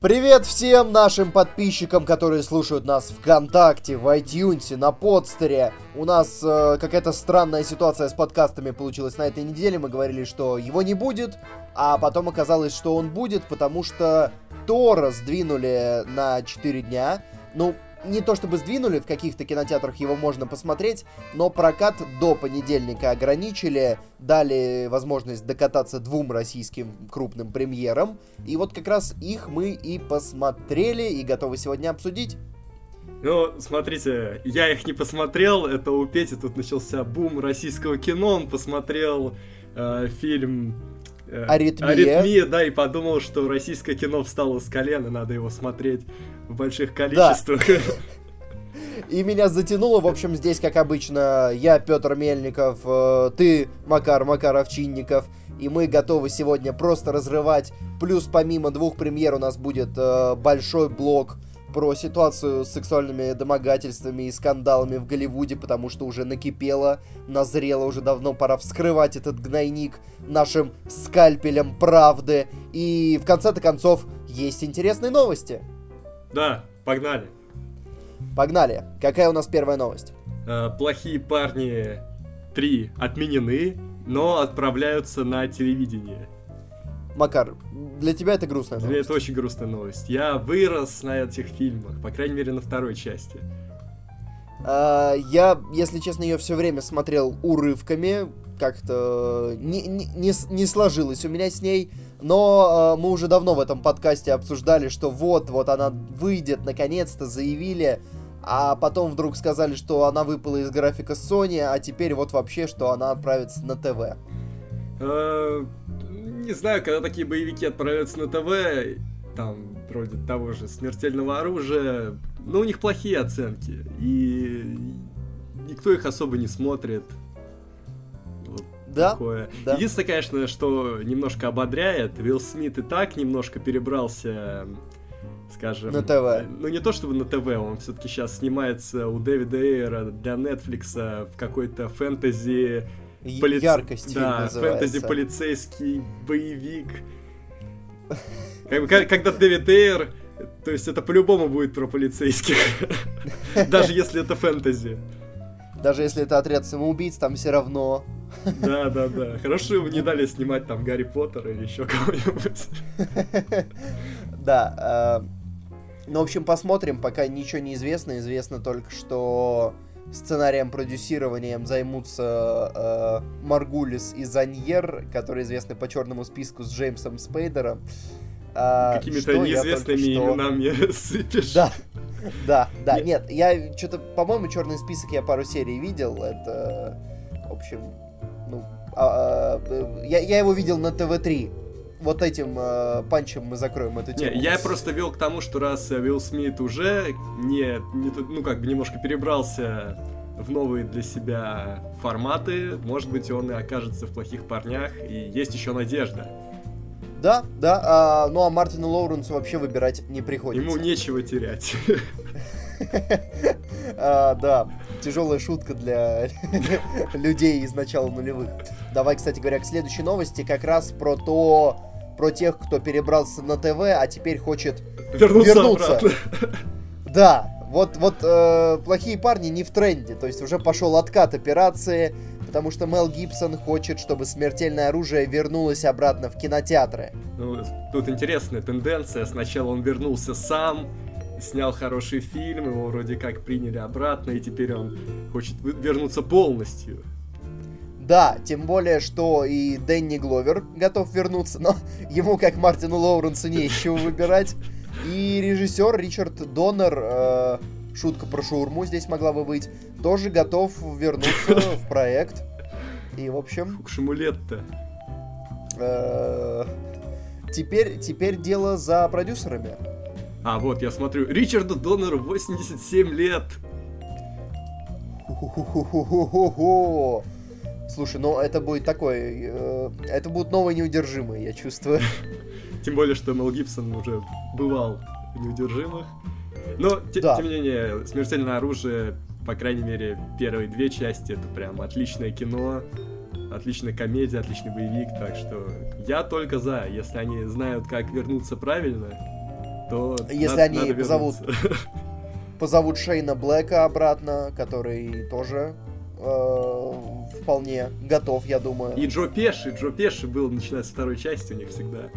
Привет всем нашим подписчикам, которые слушают нас ВКонтакте, в iTunes, на подстере. У нас э, какая-то странная ситуация с подкастами получилась на этой неделе. Мы говорили, что его не будет, а потом оказалось, что он будет, потому что Тора сдвинули на 4 дня. Ну, не то чтобы сдвинули, в каких-то кинотеатрах его можно посмотреть, но прокат до понедельника ограничили, дали возможность докататься двум российским крупным премьерам, и вот как раз их мы и посмотрели, и готовы сегодня обсудить. Ну, смотрите, я их не посмотрел, это у Пети тут начался бум российского кино, он посмотрел э, фильм э, Аритмия. Аритмия, да, и подумал, что российское кино встало с колена, надо его смотреть в больших количествах. Да. И меня затянуло, в общем, здесь, как обычно, я, Петр Мельников, э, ты, Макар Макаровчинников, и мы готовы сегодня просто разрывать. Плюс помимо двух премьер у нас будет э, большой блок про ситуацию с сексуальными домогательствами и скандалами в Голливуде, потому что уже накипело, назрело, уже давно пора вскрывать этот гнойник нашим скальпелем правды. И в конце-то концов есть интересные новости. Да, погнали. Погнали. Какая у нас первая новость? Э, плохие парни 3 отменены, но отправляются на телевидение. Макар, для тебя это грустная новость. Для это очень грустная новость. Я вырос на этих фильмах, по крайней мере, на второй части. А, я, если честно, ее все время смотрел урывками, как-то не, не, не, сложилось у меня с ней. Но э, мы уже давно в этом подкасте обсуждали, что вот, вот она выйдет, наконец-то заявили, а потом вдруг сказали, что она выпала из графика Sony, а теперь вот вообще, что она отправится на ТВ. Э, не знаю, когда такие боевики отправятся на ТВ, там, вроде того же смертельного оружия, но у них плохие оценки, и никто их особо не смотрит да, такое. Да. Единственное, конечно, что немножко ободряет, Вилл Смит и так немножко перебрался, скажем... На ТВ. Ну, не то чтобы на ТВ, он все-таки сейчас снимается у Дэвида Эйра для Netflix в какой-то фэнтези... Поли... Яркость Да, фэнтези полицейский боевик. Когда Дэвид Эйр то есть это по-любому будет про полицейских. Даже если это фэнтези. Даже если это отряд самоубийц, там все равно да, да, да. Хорошо ему не дали снимать там Гарри Поттера или еще кого-нибудь. Да. Э, ну, в общем, посмотрим, пока ничего не известно. Известно только, что сценарием, продюсированием займутся э, Маргулис и Заньер, которые известны по черному списку с Джеймсом Спейдером. Э, Какими-то неизвестными что... именами сыпешь. Да, да, да. Нет, я что-то, по-моему, черный список я пару серий видел. Это, в общем, ну, а, а, я, я его видел на ТВ-3. Вот этим э, панчем мы закроем эту тему. Не, я просто вел к тому, что раз Уилл Смит уже не, не, ну как бы немножко перебрался в новые для себя форматы, может быть, он и окажется в плохих парнях, и есть еще надежда. Да, да, а, ну а Мартину Лоуренсу вообще выбирать не приходится. Ему нечего терять. А, да, тяжелая шутка для людей из начала нулевых. Давай, кстати говоря, к следующей новости, как раз про то, про тех, кто перебрался на ТВ, а теперь хочет вернуться. вернуться. Да, вот, вот э, плохие парни не в тренде, то есть уже пошел откат операции, потому что Мел Гибсон хочет, чтобы смертельное оружие вернулось обратно в кинотеатры. Ну, тут интересная тенденция. Сначала он вернулся сам, снял хороший фильм, его вроде как приняли обратно, и теперь он хочет вернуться полностью. Да, тем более, что и Дэнни Гловер готов вернуться, но ему, как Мартину Лоуренсу, не из чего выбирать. И режиссер Ричард Доннер, э, шутка про шаурму здесь могла бы быть, тоже готов вернуться в проект. И, в общем... Шамулет-то. Э, теперь, теперь дело за продюсерами. А, вот, я смотрю, Ричарду Донору 87 лет. Слушай, ну это будет такой... Э, это будут новые неудержимые, я чувствую. Тем более, что Мел Гибсон уже бывал в неудержимых. Но, да. тем не менее, смертельное оружие, по крайней мере, первые две части, это прям отличное кино, отличная комедия, отличный боевик, так что я только за, если они знают, как вернуться правильно, то Если надо- они надо позовут. Позовут Шейна Блэка обратно, который тоже э, вполне готов, я думаю. И Джо Пеши, Джо Пеши был, начиная со второй части у них всегда.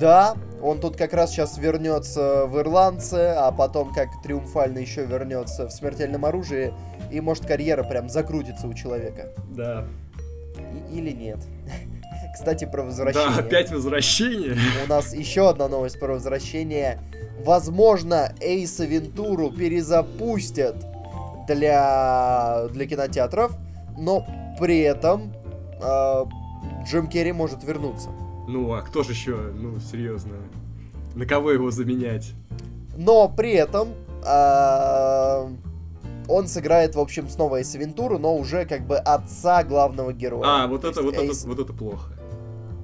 Да, он тут как раз сейчас вернется в Ирландце, а потом как триумфально еще вернется в смертельном оружии, и может карьера прям закрутится у человека. Да. И- или нет. Кстати, про возвращение. Да, опять возвращение. У нас еще одна новость про возвращение. Возможно, Эйса Вентуру перезапустят для, для кинотеатров, но при этом э, Джим Керри может вернуться. Ну, а кто же еще, ну, серьезно, на кого его заменять? Но при этом э, он сыграет, в общем, снова Эйса Вентуру, но уже как бы отца главного героя. А, вот То это, вот Эйс- это, вот это плохо.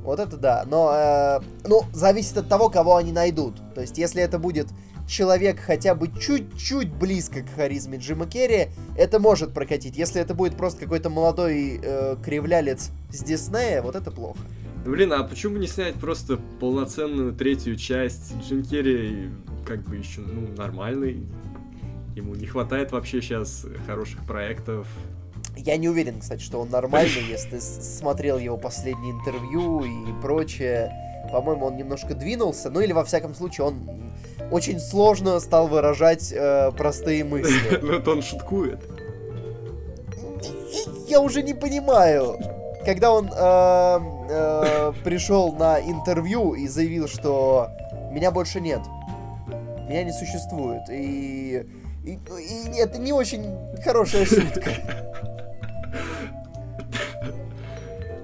Вот это да. Но, э, ну, зависит от того, кого они найдут. То есть, если это будет человек хотя бы чуть-чуть близко к харизме Джима Керри, это может прокатить. Если это будет просто какой-то молодой э, кривлялец с Диснея, вот это плохо. Блин, а почему бы не снять просто полноценную третью часть? Джим Керри как бы еще, ну, нормальный. Ему не хватает вообще сейчас хороших проектов. Я не уверен, кстати, что он нормальный, если ты смотрел его последнее интервью и прочее. По-моему, он немножко двинулся. Ну или, во всяком случае, он очень сложно стал выражать э, простые мысли. Ну, это он шуткует. Я уже не понимаю. Когда он э, э, пришел на интервью и заявил, что меня больше нет, меня не существует, и, и, и это не очень хорошая шутка.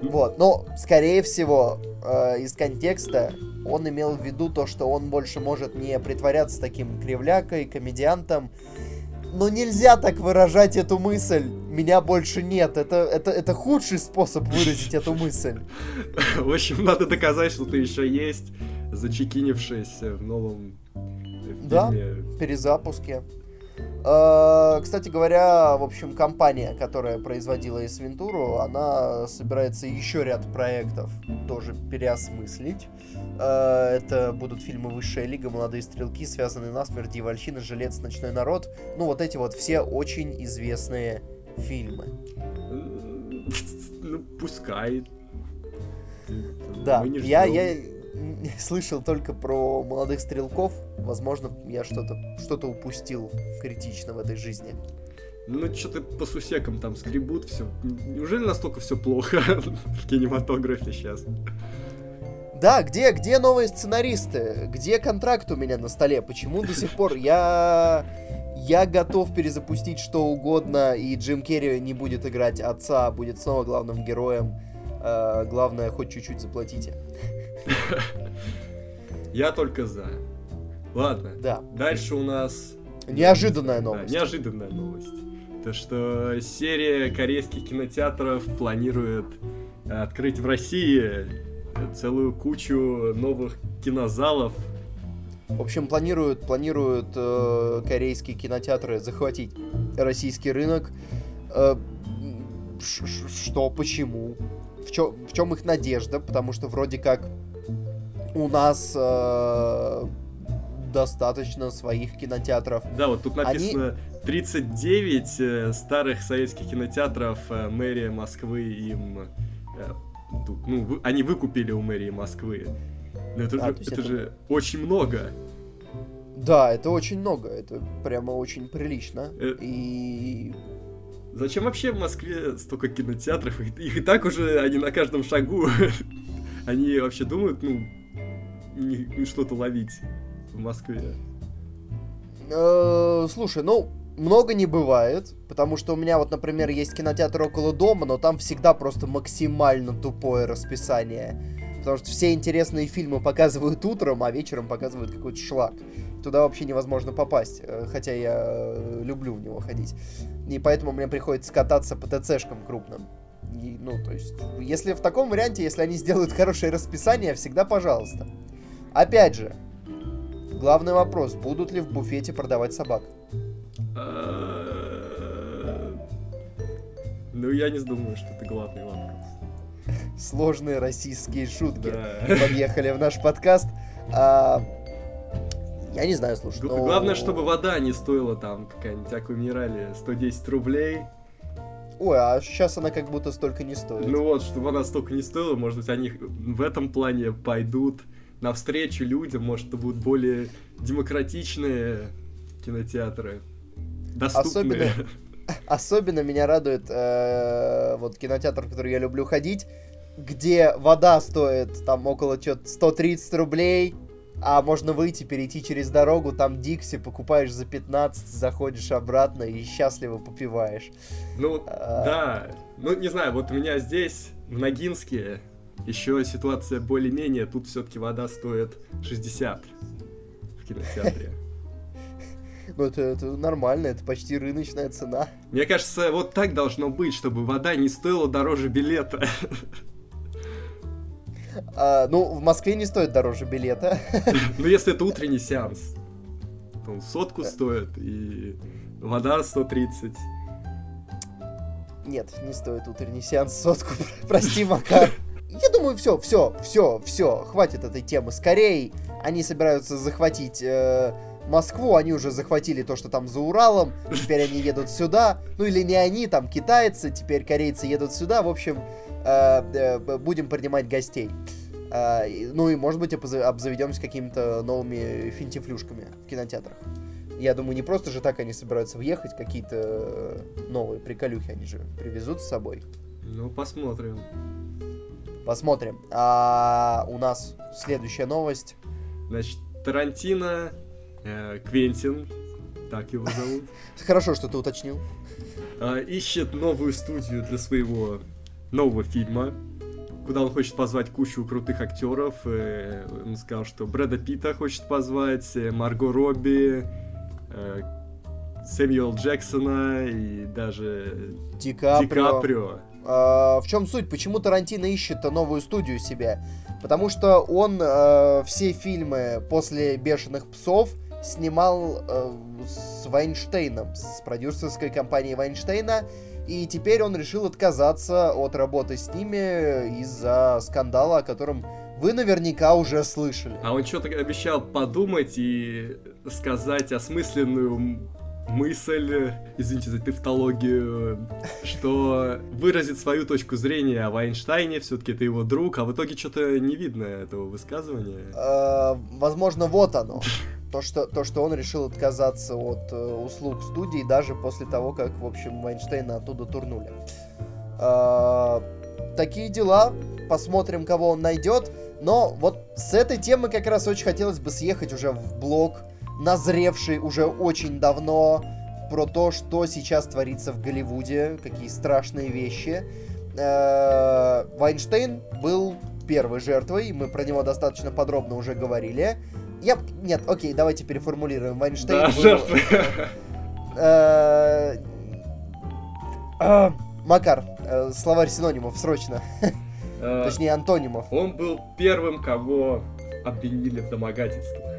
Вот, но, скорее всего, э, из контекста он имел в виду то, что он больше может не притворяться таким кривлякой, комедиантом. Но нельзя так выражать эту мысль. Меня больше нет. Это, это, это худший способ выразить эту мысль. В общем, надо доказать, что ты еще есть, зачекинившись в новом Да. Перезапуске. Э, Кстати говоря, в общем, компания, которая производила Эйс Вентуру, она собирается еще ряд проектов тоже переосмыслить. Э, Это будут фильмы «Высшая лига», «Молодые стрелки», «Связанные насмерть», «Дьявольщина», «Жилец», «Ночной народ». Ну, вот эти вот все очень известные фильмы. Э, Ну, пускай. Да, я, я слышал только про молодых стрелков. Возможно, я что-то что упустил критично в этой жизни. Ну, что-то по сусекам там скребут, все. Неужели настолько все плохо в кинематографе сейчас? Да, где, где новые сценаристы? Где контракт у меня на столе? Почему до сих пор я... Я готов перезапустить что угодно, и Джим Керри не будет играть отца, а будет снова главным героем. Э, главное, хоть чуть-чуть заплатите. Я только за. Ладно, Да. дальше у нас Неожиданная Да, новость. неожиданная новость. То, что серия корейских кинотеатров планирует э, открыть в России целую кучу новых кинозалов. В общем, планируют, планируют э, корейские кинотеатры захватить российский рынок. Э, что, почему? В, чё- в чем их надежда? Потому что вроде как у нас э, достаточно своих кинотеатров. Да, вот тут Они- написано 39 э, старых советских кинотеатров э, мэрия Москвы им... э, ну, вы- они выкупили у мэрии Москвы. Но это, А, же, есть это это- же очень много. Да, это очень много, это прямо очень прилично. Э. И Зачем вообще в Москве столько кинотеатров? Их, их и так уже они на каждом шагу. Они вообще думают, ну, что-то ловить в Москве. Э, слушай, ну, много не бывает, потому что у меня вот, например, есть кинотеатр около дома, но там всегда просто максимально тупое расписание. Потому что все интересные фильмы показывают утром, а вечером показывают какой-то шлак. Туда вообще невозможно попасть, э, хотя я э, люблю в него ходить. И поэтому мне приходится кататься по ТЦшкам крупным. И, ну, то есть, если в таком варианте, если они сделают хорошее расписание, всегда пожалуйста. Опять же, главный вопрос, будут ли в буфете продавать собак? А, Ну, я не думаю, что это главный вопрос. Сложные российские шутки Да. подъехали в наш подкаст. А, Я не знаю, слушай. Но... Главное, чтобы вода не стоила там какая-нибудь Аква Минерале 110 рублей. Ой, а сейчас она как будто столько не стоит. Ну вот, чтобы она столько не стоила, может быть, они в этом плане пойдут навстречу людям, может, это будут более демократичные кинотеатры, доступные. Особенно, особенно меня радует э, вот кинотеатр, в который я люблю ходить, где вода стоит там около 130 рублей, а можно выйти, перейти через дорогу, там Дикси покупаешь за 15, заходишь обратно и счастливо попиваешь. Ну, а... да. Ну, не знаю, вот у меня здесь, в Ногинске, еще ситуация более-менее, тут все-таки вода стоит 60 в кинотеатре. Ну, это, это нормально, это почти рыночная цена. Мне кажется, вот так должно быть, чтобы вода не стоила дороже билета. А, ну, в Москве не стоит дороже билета. Ну, если это утренний сеанс, то он сотку стоит, и вода 130. Нет, не стоит утренний сеанс сотку. Прости, Макар. Думаю, все, все, все, все, хватит этой темы. Скорее, они собираются захватить э, Москву, они уже захватили то, что там за Уралом, теперь они едут сюда. Ну или не они, там китайцы, теперь корейцы едут сюда. В общем, Э, э, будем принимать гостей. Э, ну и, может быть, обзаведемся какими-то новыми финтифлюшками в кинотеатрах. Я думаю, не просто же так они собираются въехать, какие-то новые приколюхи они же привезут с собой. Ну, посмотрим. Посмотрим. А у нас следующая новость. Значит, Тарантино, э, Квентин, так его зовут. Хорошо, что ты уточнил. Э, ищет новую студию для своего нового фильма, куда он хочет позвать кучу крутых актеров. Э, он сказал, что Брэда Питта хочет позвать, э, Марго Робби, э, Сэмюэл Джексона и даже Ди Каприо. Ди Каприо. А, в чем суть? Почему Тарантино ищет новую студию себе? Потому что он э, все фильмы после «Бешеных псов» снимал э, с Вайнштейном, с продюсерской компанией Вайнштейна, и теперь он решил отказаться от работы с ними из-за скандала, о котором вы наверняка уже слышали. А он что-то обещал подумать и сказать осмысленную мысль, извините за тавтологию, что выразит свою точку зрения о Вайнштейне, все-таки это его друг, а в итоге что-то не видно этого высказывания. А, возможно, вот оно. То что, то, что он решил отказаться от э, услуг студии даже после того, как, в общем, Вайнштейна оттуда турнули. Э, такие дела. Посмотрим, кого он найдет. Но вот с этой темы как раз очень хотелось бы съехать уже в блог, назревший уже очень давно, про то, что сейчас творится в Голливуде, какие страшные вещи. Э, Вайнштейн был первой жертвой, мы про него достаточно подробно уже говорили. Я... Нет, окей, давайте переформулируем. Вайнштейн да, был... жертвы. Э, а, Макар, э, словарь синонимов, срочно. Точнее, антонимов. Он был первым, кого обвинили в домогательствах.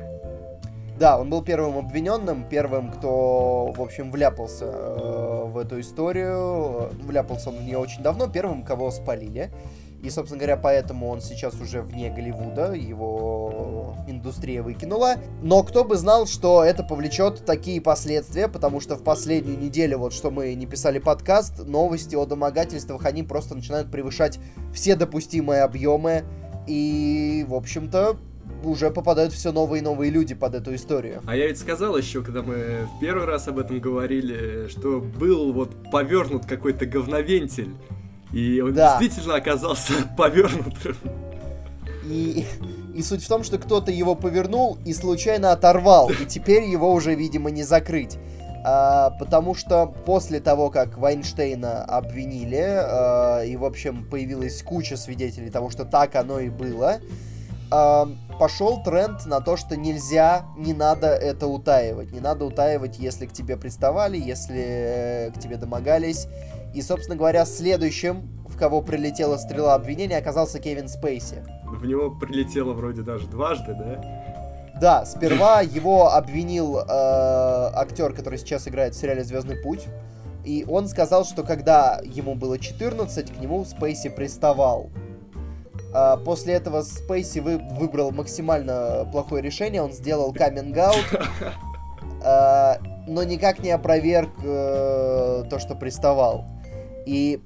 Да, он был первым обвиненным, первым, кто, в общем, вляпался э, в эту историю. Вляпался он в нее очень давно, первым, кого спалили. И, собственно говоря, поэтому он сейчас уже вне Голливуда, его индустрия выкинула. Но кто бы знал, что это повлечет такие последствия, потому что в последнюю неделю, вот что мы не писали подкаст, новости о домогательствах, они просто начинают превышать все допустимые объемы. И, в общем-то, уже попадают все новые и новые люди под эту историю. А я ведь сказал еще, когда мы в первый раз об этом говорили, что был вот повернут какой-то говновентиль, и он да. действительно оказался повернутым. И, и суть в том, что кто-то его повернул и случайно оторвал, и теперь его уже, видимо, не закрыть. А, потому что после того, как Вайнштейна обвинили, а, и, в общем, появилась куча свидетелей того, что так оно и было, пошел тренд на то, что нельзя, не надо это утаивать. Не надо утаивать, если к тебе приставали, если э, к тебе домогались, и, собственно говоря, следующим, в кого прилетела стрела обвинения, оказался Кевин Спейси. В него прилетело вроде даже дважды, да? Да, сперва его обвинил э, актер, который сейчас играет в сериале Звездный путь. И он сказал, что когда ему было 14, к нему Спейси приставал. А после этого Спейси вы, выбрал максимально плохое решение, он сделал каминг-аут, а, но никак не опроверг э, то, что приставал. И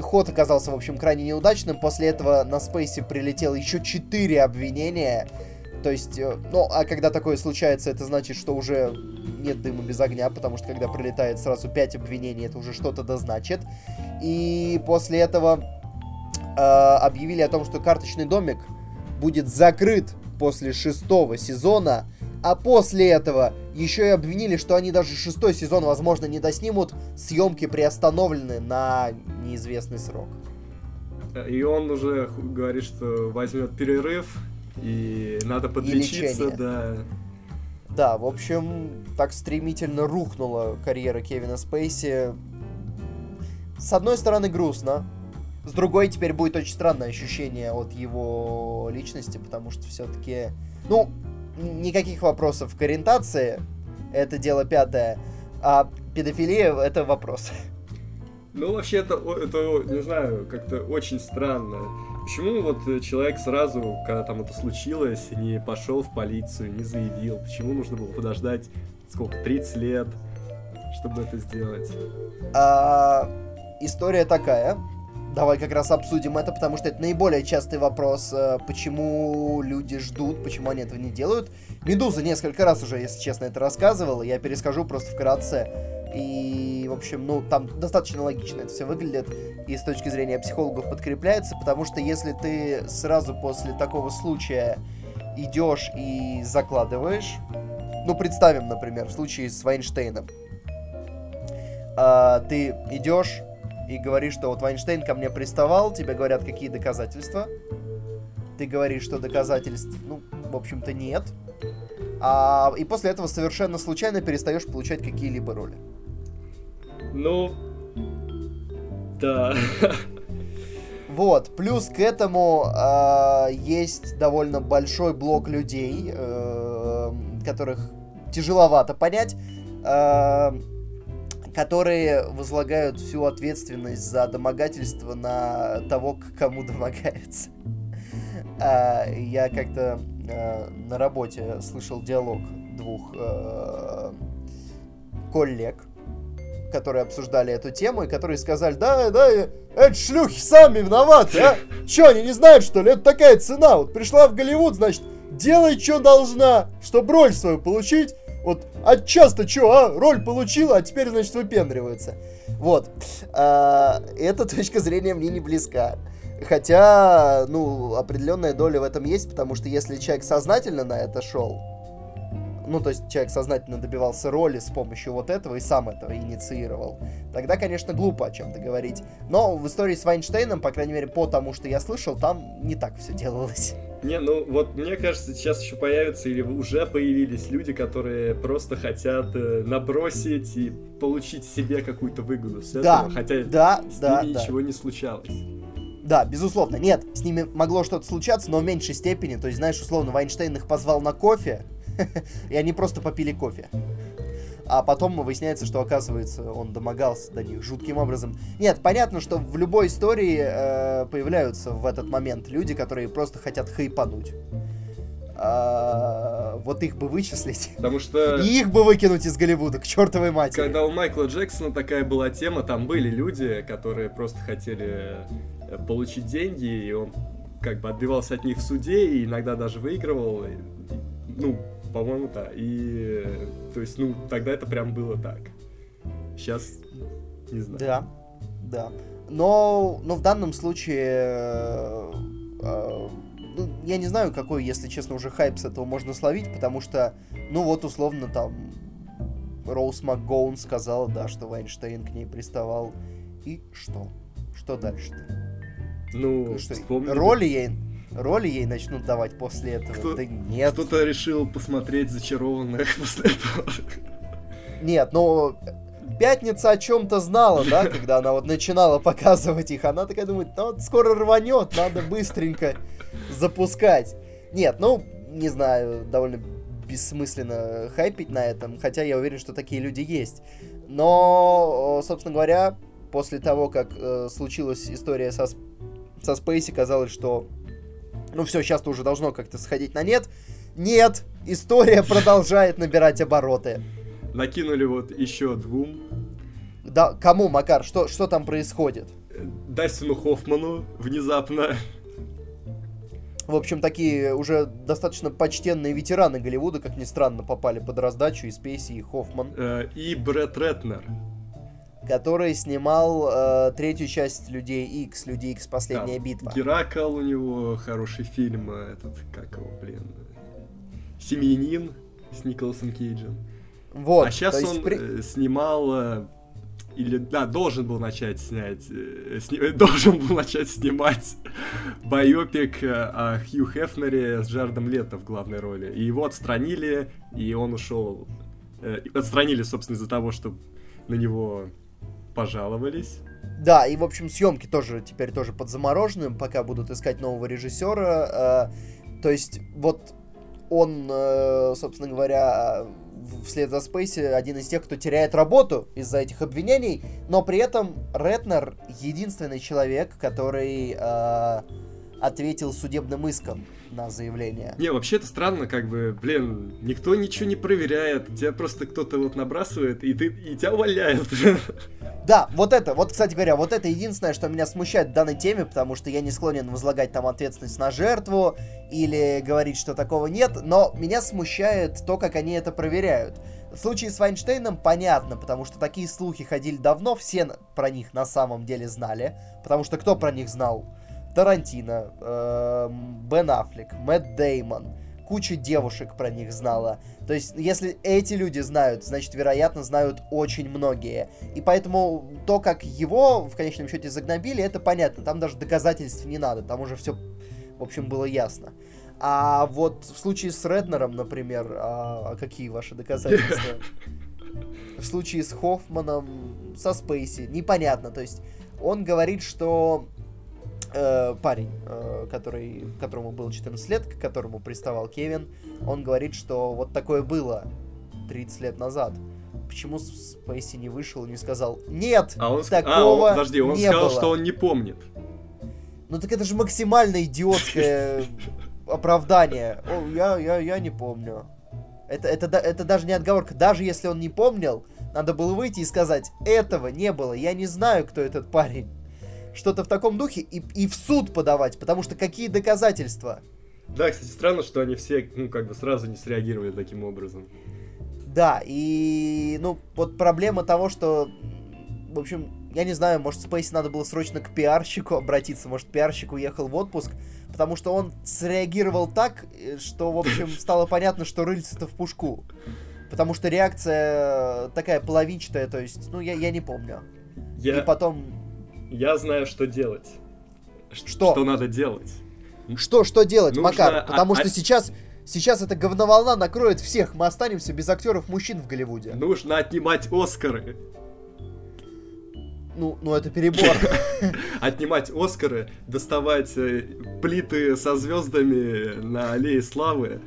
ход оказался, в общем, крайне неудачным. После этого на Спейси прилетело еще четыре обвинения. То есть, э, ну, а когда такое случается, это значит, что уже нет дыма без огня, потому что когда прилетает сразу пять обвинений, это уже что-то да значит. И после этого э, объявили о том, что карточный домик будет закрыт после шестого сезона, а после этого еще и обвинили, что они даже шестой сезон, возможно, не доснимут, съемки приостановлены на неизвестный срок. И он уже говорит, что возьмет перерыв, и надо подлечиться, и да. Да, в общем, так стремительно рухнула карьера Кевина Спейси. С одной стороны, грустно. С другой, теперь будет очень странное ощущение от его личности, потому что все-таки, ну, никаких вопросов к ориентации, это дело пятое, а педофилия это вопрос. Ну, вообще, это, это не знаю, как-то очень странно. Почему вот человек сразу, когда там это случилось, не пошел в полицию, не заявил? Почему нужно было подождать, сколько, 30 лет, чтобы это сделать? А, история такая. Давай как раз обсудим это, потому что это наиболее частый вопрос, э, почему люди ждут, почему они этого не делают. Медуза несколько раз уже, если честно, это рассказывала, я перескажу просто вкратце. И, в общем, ну, там достаточно логично это все выглядит. И с точки зрения психологов подкрепляется, потому что если ты сразу после такого случая идешь и закладываешь, ну, представим, например, в случае с Вайнштейном, а, ты идешь и говоришь, что вот Вайнштейн ко мне приставал, тебе говорят, какие доказательства. Ты говоришь, что доказательств, ну, в общем-то, нет. А, и после этого совершенно случайно перестаешь получать какие-либо роли. Ну, да. Вот, плюс к этому э, есть довольно большой блок людей, э, которых тяжеловато понять, э, которые возлагают всю ответственность за домогательство на того, к кому домогается. Э, я как-то э, на работе слышал диалог двух э, коллег, которые обсуждали эту тему, и которые сказали, да, да, эти шлюхи сами виноваты, а? Че, они не знают, что ли? Это такая цена. Вот пришла в Голливуд, значит, делай, что должна, чтобы роль свою получить. Вот, а часто что, а? Роль получила, а теперь, значит, выпендривается. Вот. А, эта точка зрения мне не близка. Хотя, ну, определенная доля в этом есть, потому что если человек сознательно на это шел, ну, то есть человек сознательно добивался роли с помощью вот этого и сам этого инициировал, тогда, конечно, глупо о чем-то говорить. Но в истории с Вайнштейном, по крайней мере, по тому, что я слышал, там не так все делалось. Не, ну вот мне кажется, сейчас еще появятся или уже появились люди, которые просто хотят э, набросить и получить себе какую-то выгоду с да, этого, хотя да, с да, ними да. ничего не случалось. Да, безусловно. Нет, с ними могло что-то случаться, но в меньшей степени. То есть, знаешь, условно, Вайнштейн их позвал на кофе, и они просто попили кофе. А потом выясняется, что, оказывается, он домогался до них жутким образом. Нет, понятно, что в любой истории э, появляются в этот момент люди, которые просто хотят хайпануть. А, вот их бы вычислить. Потому что... И их бы выкинуть из Голливуда, к чертовой матери. Когда у Майкла Джексона такая была тема, там были люди, которые просто хотели э, получить деньги, и он как бы отбивался от них в суде, и иногда даже выигрывал. И, ну, по-моему, да. И, то есть, ну, тогда это прям было так. Сейчас, не знаю. Да, да. Но, но в данном случае, э, э, ну, я не знаю, какой, если честно, уже хайп с этого можно словить, потому что, ну вот, условно, там, Роуз МакГоун сказала, да, что Вайнштейн к ней приставал. И что? Что дальше-то? Ну, что, вспомни... роли ей роли ей начнут давать после этого. Кто, да нет. Кто-то решил посмотреть зачарованных после этого. Нет, но пятница о чем-то знала, да, когда она вот начинала показывать их. Она такая думает, ну вот скоро рванет, надо быстренько запускать. Нет, ну, не знаю, довольно бессмысленно хайпить на этом, хотя я уверен, что такие люди есть. Но, собственно говоря, после того, как э, случилась история со, со Спейси, казалось, что ну все, сейчас-то уже должно как-то сходить на нет. Нет, история продолжает набирать обороты. Накинули вот еще двум. Да, кому, Макар, что, что там происходит? Дастину Хоффману внезапно. В общем, такие уже достаточно почтенные ветераны Голливуда, как ни странно, попали под раздачу и Спейси, и Хоффман. Э, и Брэд Ретнер. Который снимал э, третью часть Людей X, Людей X Последняя Да, битва. Геракл у него хороший фильм, э, этот, как его, блин, Семьянин с Николасом Кейджем. Вот. а сейчас он при- э, снимал э, или да должен был начать снять э, сни- э, должен был начать снимать байопик о Хью Хефнере с Джардом Лето в главной роли и его отстранили и он ушел отстранили собственно из-за того что на него пожаловались Да, и, в общем, съемки тоже теперь тоже под замороженным, пока будут искать нового режиссера. Э, то есть, вот он, э, собственно говоря, в- вслед за Спейси один из тех, кто теряет работу из-за этих обвинений, но при этом Ретнер единственный человек, который э, ответил судебным иском на заявление. не вообще это странно как бы блин никто ничего не проверяет тебя просто кто-то вот набрасывает и ты и тебя увольняют Да, вот это, вот, кстати говоря, вот это единственное, что меня смущает в данной теме, потому что я не склонен возлагать там ответственность на жертву или говорить, что такого нет, но меня смущает то, как они это проверяют. В случае с Вайнштейном понятно, потому что такие слухи ходили давно, все про них на самом деле знали, потому что кто про них знал? Тарантино, эм, Бен Аффлек, Мэтт Деймон, куча девушек про них знала. То есть, если эти люди знают, значит, вероятно, знают очень многие. И поэтому то, как его в конечном счете загнобили, это понятно. Там даже доказательств не надо. Там уже все, в общем, было ясно. А вот в случае с Реднером, например, а, а какие ваши доказательства? В случае с Хоффманом, со Спейси, непонятно. То есть он говорит, что э, парень, э, который, которому было 14 лет, к которому приставал Кевин, он говорит, что вот такое было 30 лет назад. Почему Спейси не вышел и не сказал «Нет, а он ск- такого а, он- подожди он не сказал было». что он не помнит Ну так это же максимально идиотское оправдание. О, я, я, я не помню. Это, это, это даже не отговорка. Даже если он не помнил, надо было выйти и сказать, этого не было, я не знаю, кто этот парень. Что-то в таком духе и, и в суд подавать, потому что какие доказательства? Да, кстати, странно, что они все, ну, как бы сразу не среагировали таким образом. Да, и, ну, вот проблема того, что, в общем, я не знаю, может, Спейси надо было срочно к пиарщику обратиться, может, пиарщик уехал в отпуск, потому что он среагировал так, что, в общем, стало понятно, что рыльце-то в пушку. Потому что реакция такая половинчатая, то есть, ну, я, я не помню. Я, И потом, я знаю, что делать. Что? Что надо делать. что, что делать, Нужно Макар? а- Потому а- что сейчас, сейчас эта говноволна накроет всех, мы останемся без актеров мужчин в Голливуде. Нужно отнимать Оскары. Ну, ну это перебор. Отнимать Оскары, доставать э, плиты со звездами на Аллее Славы,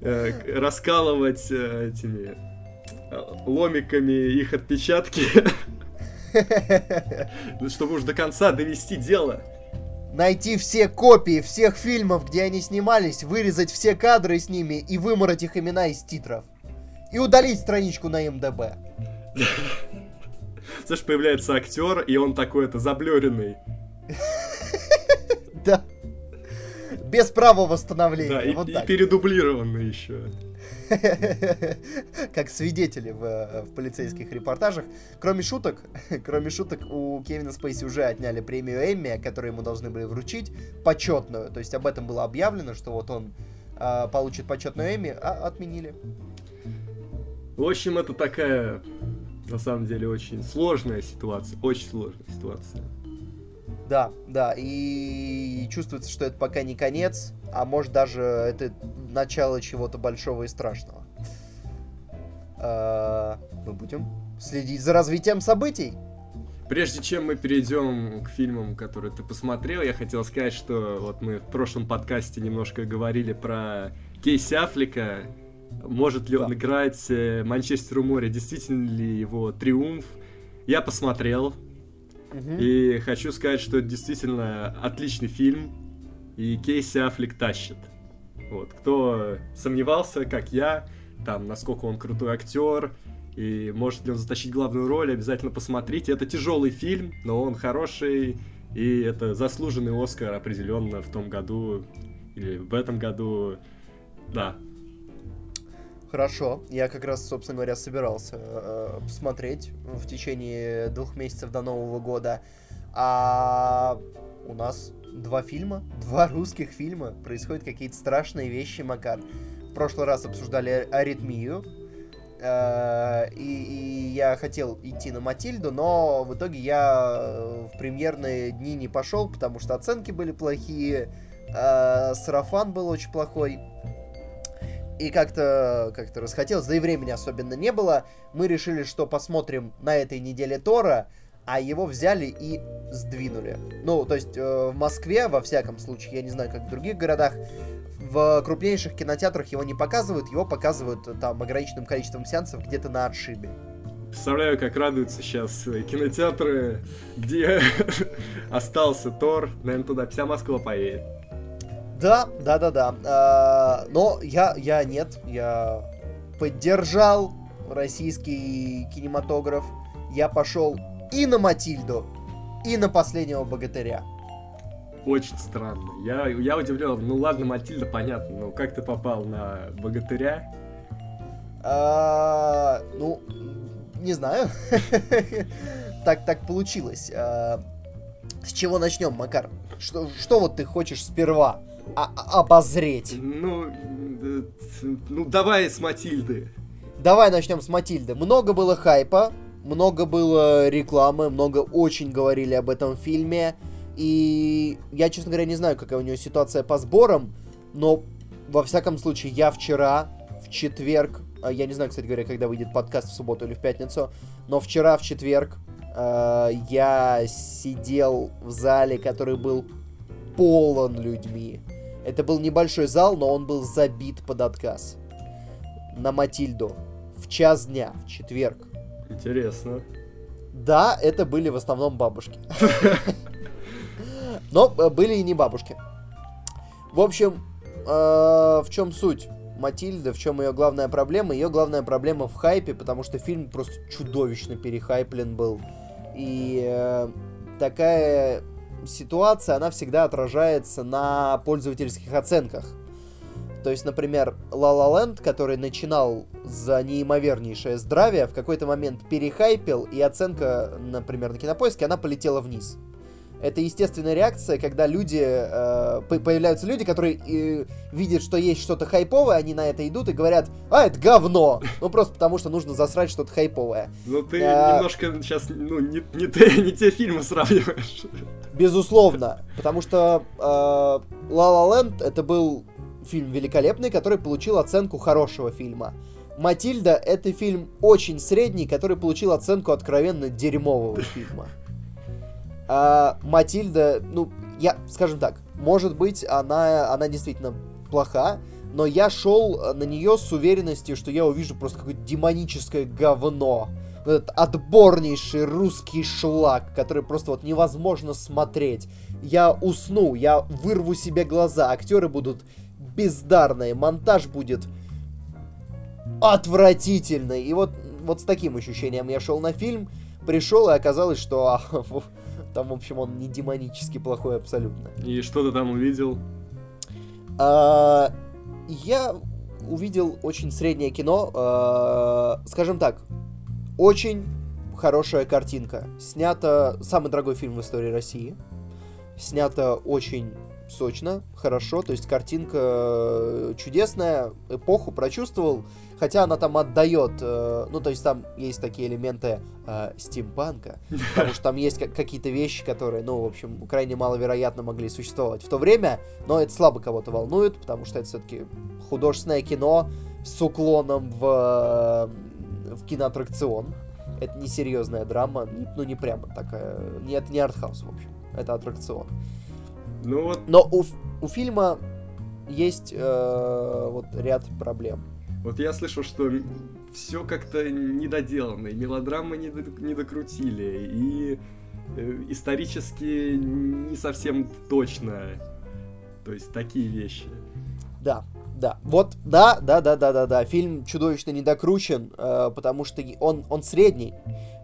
э, раскалывать э, этими ломиками их отпечатки, чтобы уж до конца довести дело. найти все копии всех фильмов, где они снимались, вырезать все кадры с ними и вымороть их имена из титров. И удалить страничку на МДБ. Знаешь, появляется актер, и он такой это заблюренный. Да. Без права восстановления. Да, и, вот и передублированный еще. Как свидетели в, э, в полицейских репортажах. Кроме шуток, кроме шуток, у Кевина Спейси уже отняли премию Эмми, которую ему должны были вручить, почетную. То есть об этом было объявлено, что вот он а, получит почетную Эмми, а отменили. В общем, это такая, на самом деле, очень сложная ситуация. Очень сложная ситуация. Да, да, и чувствуется, что это пока не конец, а может даже это начало чего-то большого и страшного. А, Мы будем следить за развитием событий. Прежде чем мы перейдем к фильмам, которые ты посмотрел, я хотел сказать, что вот мы в прошлом подкасте немножко говорили про Кейси Аффлека. Может ли он Да. играть э, Манчестеру море? Действительно ли его триумф? Я посмотрел, Мгм. и хочу сказать, что это действительно отличный фильм. И Кейси Аффлек тащит. Вот, кто сомневался, как я, там, насколько он крутой актер, и может ли он затащить главную роль, обязательно посмотрите. Это тяжелый фильм, но он хороший, и это заслуженный Оскар определенно в том году или в этом году. Да. Хорошо. Я как раз, собственно говоря, собирался э, посмотреть в течение двух месяцев до Нового года. А у нас два фильма, два русских фильма. Происходят какие-то страшные вещи, Макар. В прошлый раз обсуждали аритмию. Э, и, и я хотел идти на Матильду, но в итоге я в премьерные дни не пошел, потому что оценки были плохие, э, сарафан был очень плохой. И как-то как расхотелось, да и времени особенно не было. Мы решили, что посмотрим на этой неделе Тора, а его взяли и сдвинули. Ну, то есть э, в Москве, во всяком случае, я не знаю, как в других городах, в крупнейших кинотеатрах его не показывают, его показывают э, там ограниченным количеством сеансов где-то на отшибе. Представляю, как радуются сейчас э, кинотеатры, где остался Тор, наверное, туда вся Москва поедет. Да, да, да, да. Но я, я нет, я поддержал российский кинематограф. Я пошел и на Матильду, и на последнего богатыря. Очень странно. Я, я удивлен. Ну ладно, Матильда, понятно, но как ты попал на богатыря? А, ну, не знаю. так, так получилось. А, с чего начнем, Макар? Что, что вот ты хочешь сперва обозреть? Ну, э, ну, давай с Матильды. Давай начнем с Матильды. Много было хайпа, много было рекламы, много очень говорили об этом фильме. И я, честно говоря, не знаю, какая у нее ситуация по сборам, но во всяком случае я вчера, в четверг, а, я не знаю, кстати говоря, когда выйдет подкаст в субботу или в пятницу, но вчера в четверг э, я сидел в зале, который был полон людьми. Это был небольшой зал, но он был забит под отказ. На Матильду. В час дня, в четверг. Интересно. Да, это были в основном бабушки. Но э, были и не бабушки. В общем, э, в чем суть Матильды, в чем ее главная проблема? Ее главная проблема в хайпе, потому что фильм просто чудовищно перехайплен был. И э, такая ситуация, она всегда отражается на пользовательских оценках. То есть, например, La La Land, который начинал за неимовернейшее здравие, в какой-то момент перехайпил, и оценка, например, на кинопоиске, она полетела вниз. Это естественная реакция, когда люди, э, появляются люди, которые э, видят, что есть что-то хайповое, они на это идут и говорят, а, это говно! Ну, просто потому что нужно засрать что-то хайповое. Ну, ты а, немножко сейчас, ну, не, не, те, не те фильмы сравниваешь. Безусловно, потому что э, La La Land это был фильм великолепный, который получил оценку хорошего фильма. Матильда — это фильм очень средний, который получил оценку откровенно дерьмового фильма. А Матильда, ну, я, скажем так, может быть, она, она действительно плоха, но я шел на нее с уверенностью, что я увижу просто какое-то демоническое говно. Этот отборнейший русский шлак, который просто вот невозможно смотреть. Я усну, я вырву себе глаза, актеры будут бездарные, монтаж будет отвратительный. И вот, вот с таким ощущением я шел на фильм, пришел, и оказалось, что а, там, в общем, он не демонически плохой абсолютно. И что ты там увидел? А, я увидел очень среднее кино. А, скажем так, очень хорошая картинка. Снято самый дорогой фильм в истории России. Снято очень сочно, хорошо, то есть картинка э, чудесная, эпоху прочувствовал, хотя она там отдает, э, ну, то есть там есть такие элементы э, стимпанка, потому что там есть какие-то вещи, которые, ну, в общем, крайне маловероятно могли существовать в то время, но это слабо кого-то волнует, потому что это все-таки художественное кино с уклоном в, в киноаттракцион. Это не серьезная драма, ну, не прямо такая, не, это не артхаус, в общем, это аттракцион. Ну вот. Но у, у фильма есть э, вот ряд проблем. Вот я слышал, что все как-то недоделано, и мелодрамы не, не докрутили, и э, исторически не совсем точно. То есть такие вещи. Да, да. Вот, да, да, да, да, да, да. Фильм чудовищно недокручен, э, потому что он, он средний.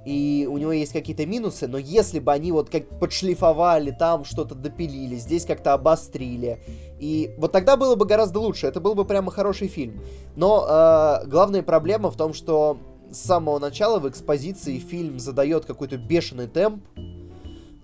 И у него есть какие-то минусы, но если бы они вот как подшлифовали, там что-то допилили, здесь как-то обострили, и вот тогда было бы гораздо лучше, это был бы прямо хороший фильм. Но э, главная проблема в том, что с самого начала в экспозиции фильм задает какой-то бешеный темп,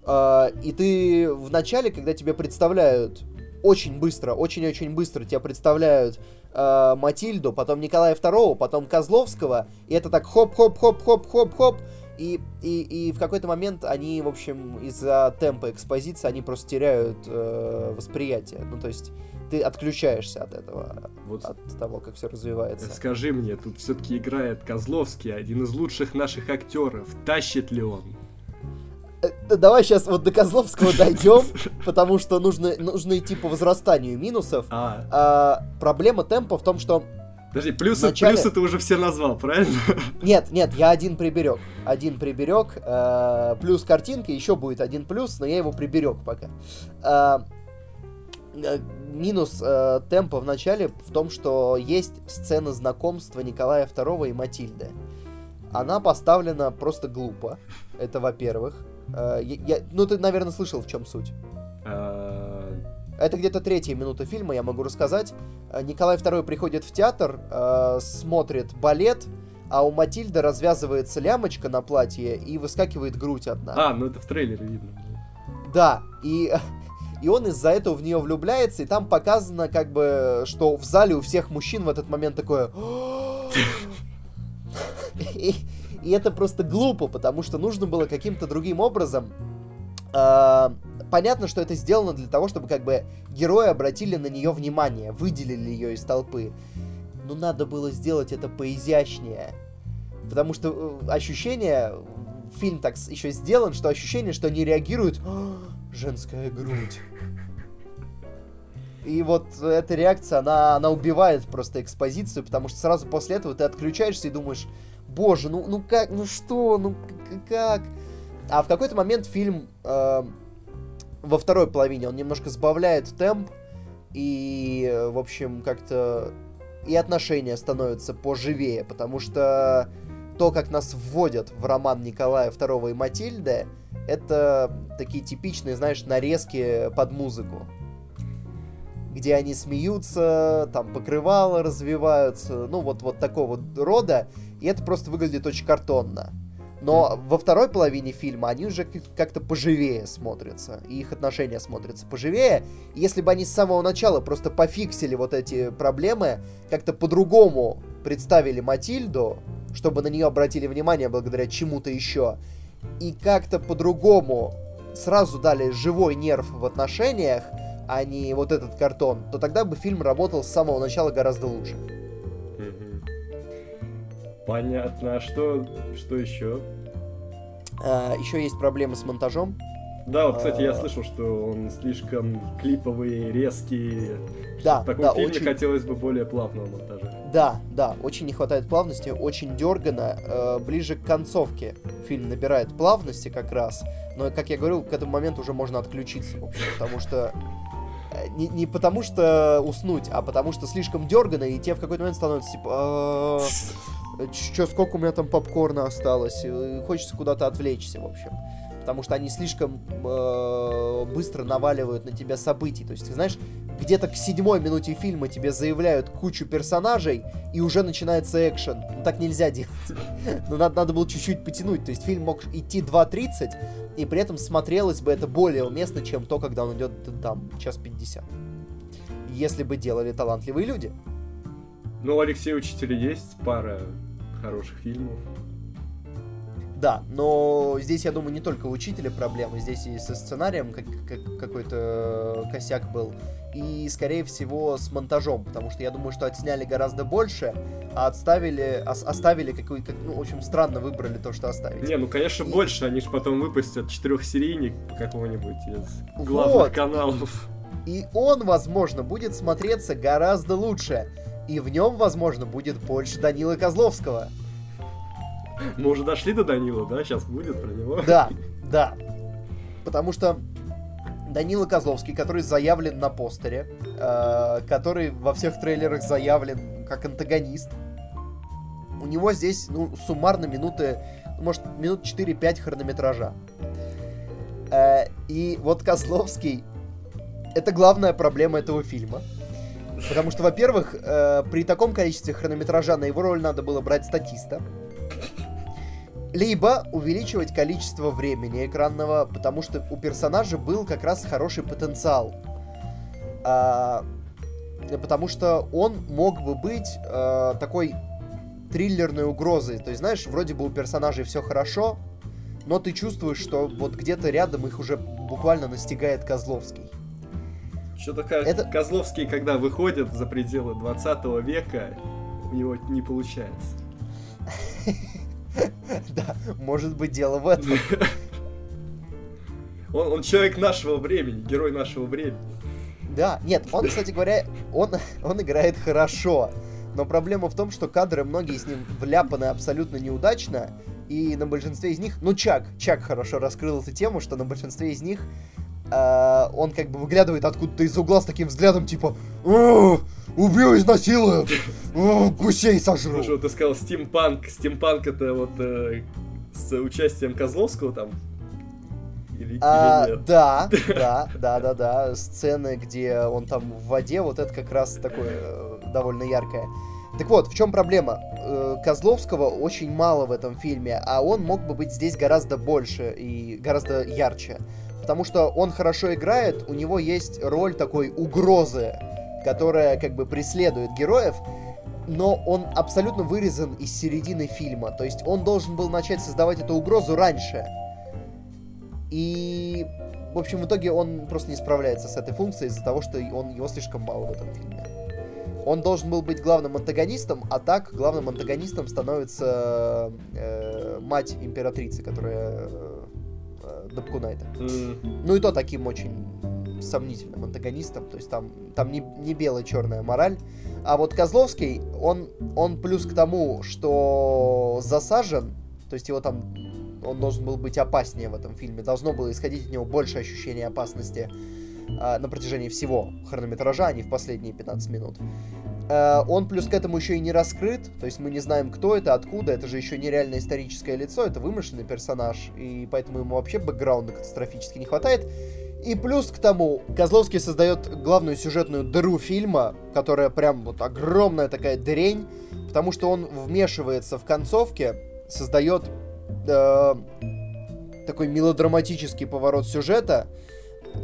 э, и ты в начале, когда тебе представляют очень быстро, очень-очень быстро тебя представляют э, Матильду, потом Николая II, потом Козловского, и это так хоп-хоп-хоп-хоп-хоп-хоп, и, и, и в какой-то момент они, в общем, из-за темпа экспозиции, они просто теряют э, восприятие. Ну, то есть ты отключаешься от этого, вот. от того, как все развивается. Скажи мне, тут все-таки играет Козловский, один из лучших наших актеров. Тащит ли он? Э, давай сейчас вот до Козловского дойдем, потому что нужно, нужно идти по возрастанию минусов. А. А, проблема темпа в том, что Подожди, плюсы, начале... плюсы ты уже все назвал, правильно? Нет, нет, я один приберег. Один приберег. Э, плюс картинки, еще будет один плюс, но я его приберег пока. Э, э, минус э, темпа в начале в том, что есть сцена знакомства Николая II и Матильды. Она поставлена просто глупо. Это во-первых. Э, я, ну, ты, наверное, слышал, в чем суть. Э, Это где-то третья минута фильма, я могу рассказать. Э, Николай II приходит в театр, э, смотрит балет, а у Матильды развязывается лямочка на платье и выскакивает грудь одна. А, ну это в трейлере видно. Да, и, и он из-за этого в нее влюбляется, и там показано, как бы, что в зале у всех мужчин в этот момент такое... И, это просто глупо, потому что нужно было каким-то другим образом э, понятно, что это сделано для того, чтобы как бы герои обратили на нее внимание, выделили ее из толпы. Но надо было сделать это поизящнее. Потому что э, ощущение, фильм так еще сделан, что ощущение, что они реагируют, женская грудь. И вот эта реакция, она, она убивает просто экспозицию, потому что сразу после этого ты отключаешься и думаешь, боже, ну, ну как, ну что, ну как? А в какой-то момент фильм э, во второй половине он немножко сбавляет темп, и, в общем, как-то и отношения становятся поживее, потому что то, как нас вводят в роман Николая II и Матильды, это такие типичные, знаешь, нарезки под музыку. Где они смеются, там покрывало развиваются, ну вот, вот такого рода, и это просто выглядит очень картонно. Но во второй половине фильма они уже как-то поживее смотрятся, и их отношения смотрятся поживее. И если бы они с самого начала просто пофиксили вот эти проблемы, как-то по-другому представили Матильду, чтобы на нее обратили внимание благодаря чему-то еще, и как-то по-другому сразу дали живой нерв в отношениях, а не вот этот картон, то тогда бы фильм работал с самого начала гораздо лучше. Понятно. А что, что еще? А, еще есть проблемы с монтажом. Да, вот, кстати, я а. слышал, что он слишком клиповый, резкий. Да, в таком да, фильме очень... хотелось бы более плавного монтажа. Да, да, очень не хватает плавности, очень дергано. Э, ближе к концовке фильм набирает плавности как раз. Но, как я говорю, к этому моменту уже можно отключиться, в общем, потому что э, не, не потому что уснуть, а потому что слишком дергано, и тебе в какой-то момент становится типа... «А, Че, сколько у меня там попкорна осталось? И хочется куда-то отвлечься, в общем. Потому что они слишком э, быстро наваливают на тебя событий. То есть, ты знаешь, где-то к седьмой минуте фильма тебе заявляют кучу персонажей, и уже начинается экшен. Ну так нельзя делать. Но надо, надо было чуть-чуть потянуть. То есть фильм мог идти 2.30, и при этом смотрелось бы это более уместно, чем то, когда он идет там час 50. Если бы делали талантливые люди. Ну, у Алексея Учителя есть пара хороших фильмов. Да, но здесь, я думаю, не только у учителя проблемы, здесь и со сценарием как, как, какой-то косяк был, и, скорее всего, с монтажом, потому что я думаю, что отсняли гораздо больше, а отставили, ос, оставили какой как, ну, в общем, странно выбрали то, что оставили. Не, ну, конечно, и... больше, они же потом выпустят четырехсерийник какого-нибудь из главных вот. каналов. И он, возможно, будет смотреться гораздо лучше. И в нем, возможно, будет больше Данила Козловского. Мы уже дошли до Данила, да? Сейчас будет про него. Да, да. Потому что Данила Козловский, который заявлен на постере, э, который во всех трейлерах заявлен как антагонист. У него здесь, ну, суммарно минуты, может, минут 4-5 хронометража. Э, и вот Козловский это главная проблема этого фильма. Потому что, во-первых, э, при таком количестве хронометража на его роль надо было брать статиста. Либо увеличивать количество времени экранного, потому что у персонажа был как раз хороший потенциал. А, потому что он мог бы быть а, такой триллерной угрозой. То есть, знаешь, вроде бы у персонажей все хорошо, но ты чувствуешь, что вот где-то рядом их уже буквально настигает Козловский. Что-то Это... Козловский, когда выходит за пределы 20 века, у него не получается. Да, может быть дело в этом. Он, он человек нашего времени, герой нашего времени. Да, нет, он, кстати говоря, он, он играет хорошо. Но проблема в том, что кадры многие с ним вляпаны абсолютно неудачно. И на большинстве из них, ну Чак, Чак хорошо раскрыл эту тему, что на большинстве из них э, он как бы выглядывает откуда-то из угла с таким взглядом, типа, убью, изнасилую, гусей сожру. Слушай, ты сказал стимпанк, стимпанк это вот э, с участием Козловского там? Или, а, или нет? Да, да, да, да, да. Сцены, где он там в воде, вот это как раз такое э, довольно яркое. Так вот, в чем проблема? Э, Козловского очень мало в этом фильме, а он мог бы быть здесь гораздо больше и гораздо ярче потому что он хорошо играет, у него есть роль такой угрозы, которая как бы преследует героев, но он абсолютно вырезан из середины фильма. То есть он должен был начать создавать эту угрозу раньше. И, в общем, в итоге он просто не справляется с этой функцией из-за того, что он, его слишком мало в этом фильме. Он должен был быть главным антагонистом, а так главным антагонистом становится э, мать императрицы, которая Дабкунайта. Mm. Ну и то таким очень сомнительным антагонистом, то есть там, там не, не белая-черная мораль. А вот Козловский, он, он плюс к тому, что засажен, то есть его там, он должен был быть опаснее в этом фильме, должно было исходить от него больше ощущения опасности а, на протяжении всего хронометража, а не в последние 15 минут. Э, он плюс к этому еще и не раскрыт, то есть мы не знаем, кто это, откуда, это же еще нереальное историческое лицо, это вымышленный персонаж, и поэтому ему вообще бэкграунда катастрофически не хватает. И плюс к тому, Козловский создает главную сюжетную дыру фильма, которая прям вот огромная такая дрень, потому что он вмешивается в концовке, создает э, такой мелодраматический поворот сюжета,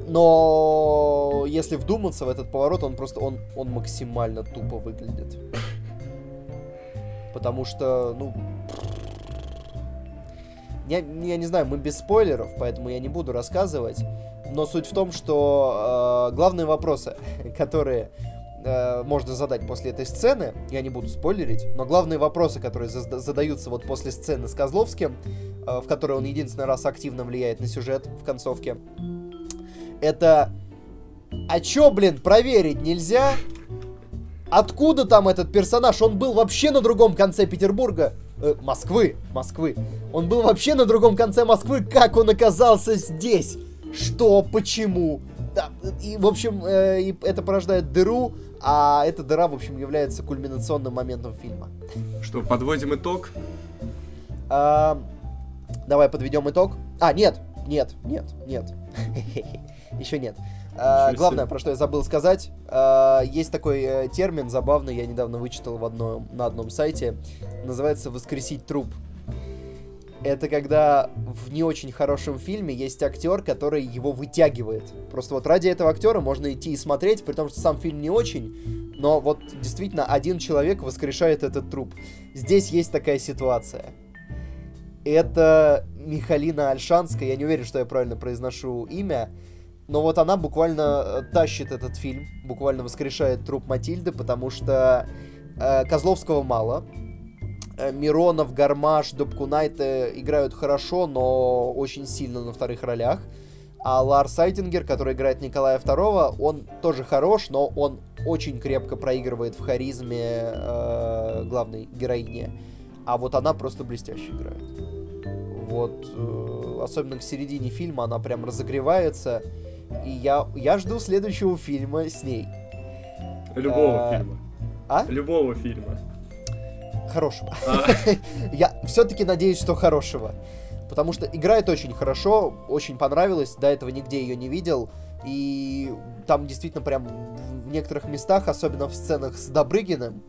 но если вдуматься в этот поворот, он просто, он, он максимально тупо выглядит. Потому что, ну... Я, я не знаю, мы без спойлеров, поэтому я не буду рассказывать. Но суть в том, что э, главные вопросы, которые э, можно задать после этой сцены, я не буду спойлерить, но главные вопросы, которые за задаются вот после сцены с Козловским, э, в которой он единственный раз активно влияет на сюжет в концовке, это... А чё, блин, проверить нельзя? Откуда там этот персонаж? Он был вообще на другом конце Петербурга. Э, Москвы, Москвы. Он был вообще на другом конце Москвы. Как он оказался здесь? Что? Почему? Да, и, в общем, э, и это порождает дыру, а эта дыра, в общем, является кульминационным моментом фильма. Что, подводим итог? А, давай подведем итог. А, нет, нет, нет, нет. Еще нет. А, главное, про что я забыл сказать, а, есть такой э, термин забавный, я недавно вычитал в одном, на одном сайте, называется «воскресить труп». Это когда в не очень хорошем фильме есть актер, который его вытягивает. Просто вот ради этого актера можно идти и смотреть, при том, что сам фильм не очень, но вот действительно один человек воскрешает этот труп. Здесь есть такая ситуация. Это Михалина Альшанская, я не уверен, что я правильно произношу имя, но вот она буквально э, тащит этот фильм, буквально воскрешает труп Матильды, потому что э, Козловского мало. Э, Миронов, Гармаш, Дубкунайте играют хорошо, но очень сильно на вторых ролях. А Ларс Сайтингер, который играет Николая II, он тоже хорош, но он очень крепко проигрывает в харизме э, главной героини. А вот она просто блестяще играет. Вот, э, особенно к середине фильма она прям разогревается И я, я жду следующего фильма с ней. Любого а, фильма. А? Любого фильма. Хорошего. А. я все-таки надеюсь, что хорошего. Потому что играет очень хорошо, очень понравилось, до этого нигде ее не видел. И там действительно прям в некоторых местах, особенно в сценах с Добрыгиным,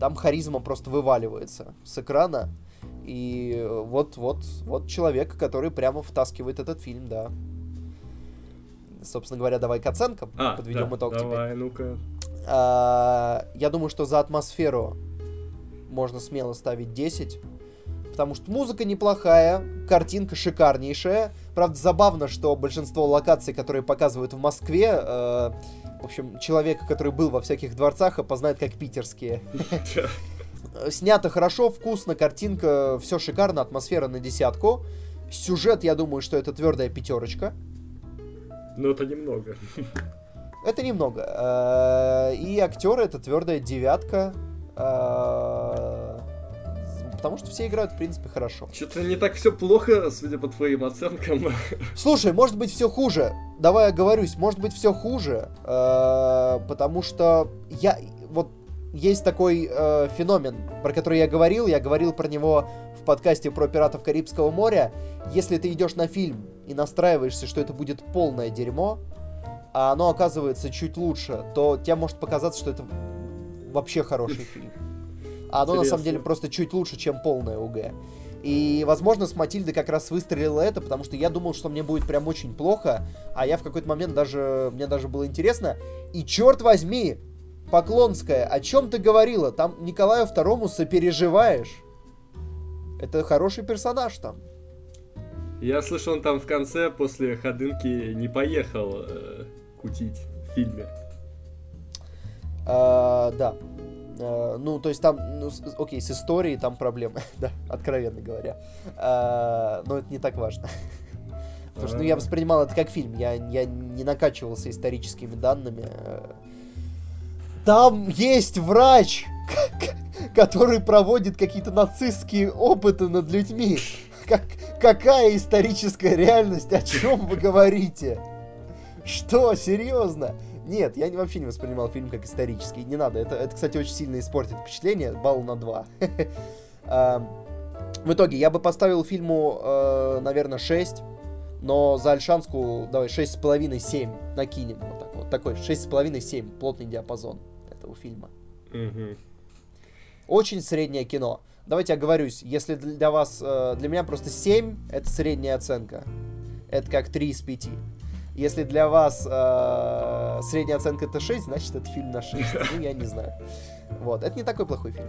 там харизма просто вываливается с экрана. И вот, вот, вот человек, который прямо втаскивает этот фильм, да. Собственно говоря, давай к оценкам. А, подведем да, итог давай, теперь. ну-ка. А, я думаю, что за атмосферу можно смело ставить 10. Потому что музыка неплохая, картинка шикарнейшая. Правда, забавно, что большинство локаций, которые показывают в Москве, э, в общем, человек, который был во всяких дворцах, опознает как питерские. Снято хорошо, вкусно, картинка, все шикарно, атмосфера на десятку. Сюжет, я думаю, что это твердая пятерочка. Но это немного. Это немного. Э, и актеры это твердая девятка. Э, потому что все играют, в принципе, хорошо. Что-то не так все плохо, судя по твоим оценкам. Слушай, может быть, все хуже. Давай оговорюсь, может быть, все хуже. Э, потому что я. Вот есть такой э, феномен, про который я говорил. Я говорил про него в подкасте про пиратов Карибского моря. Если ты идешь на фильм и настраиваешься, что это будет полное дерьмо, а оно оказывается чуть лучше, то тебе может показаться, что это вообще хороший фильм. А оно Интересно. на самом деле просто чуть лучше, чем полное УГ. И, возможно, с Матильдой как раз выстрелило это, потому что я думал, что мне будет прям очень плохо, а я в какой-то момент даже, мне даже было интересно. И черт возьми, Поклонская, о чем ты говорила? Там Николаю Второму сопереживаешь. Это хороший персонаж там. Я слышал, он там в конце после ходынки не поехал э, кутить в фильме. А, да. А, ну, то есть там, ну, с, окей, с историей там проблемы, да, откровенно говоря. А, но это не так важно. Потому что ну, я воспринимал это как фильм, я, я не накачивался историческими данными. Там есть врач, который проводит какие-то нацистские опыты над людьми. Как, какая историческая реальность? О чем вы говорите? Что? Серьезно? Нет, я вообще не воспринимал фильм как исторический. Не надо. Это, это кстати, очень сильно испортит впечатление. Балл на 2. В итоге, я бы поставил фильму, э, наверное, 6. Но за Альшанску, давай, 6,5-7 накинем. Вот, так, вот такой, 6,5-7. Плотный диапазон фильма. Угу. Очень среднее кино. Давайте оговорюсь, если для вас, э, для меня просто 7 это средняя оценка. Это как 3 из 5. Если для вас э, средняя оценка это 6, значит это фильм на 6. Ну, я не знаю. Вот, это не такой плохой фильм.